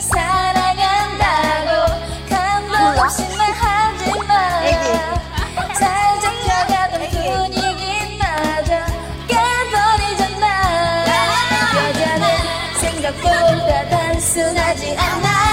사랑한다고 감동심만 하지마. 잘 잡혀가던 분위기마저 깨버리잖아 여자는 생각보다 단순하지 않아.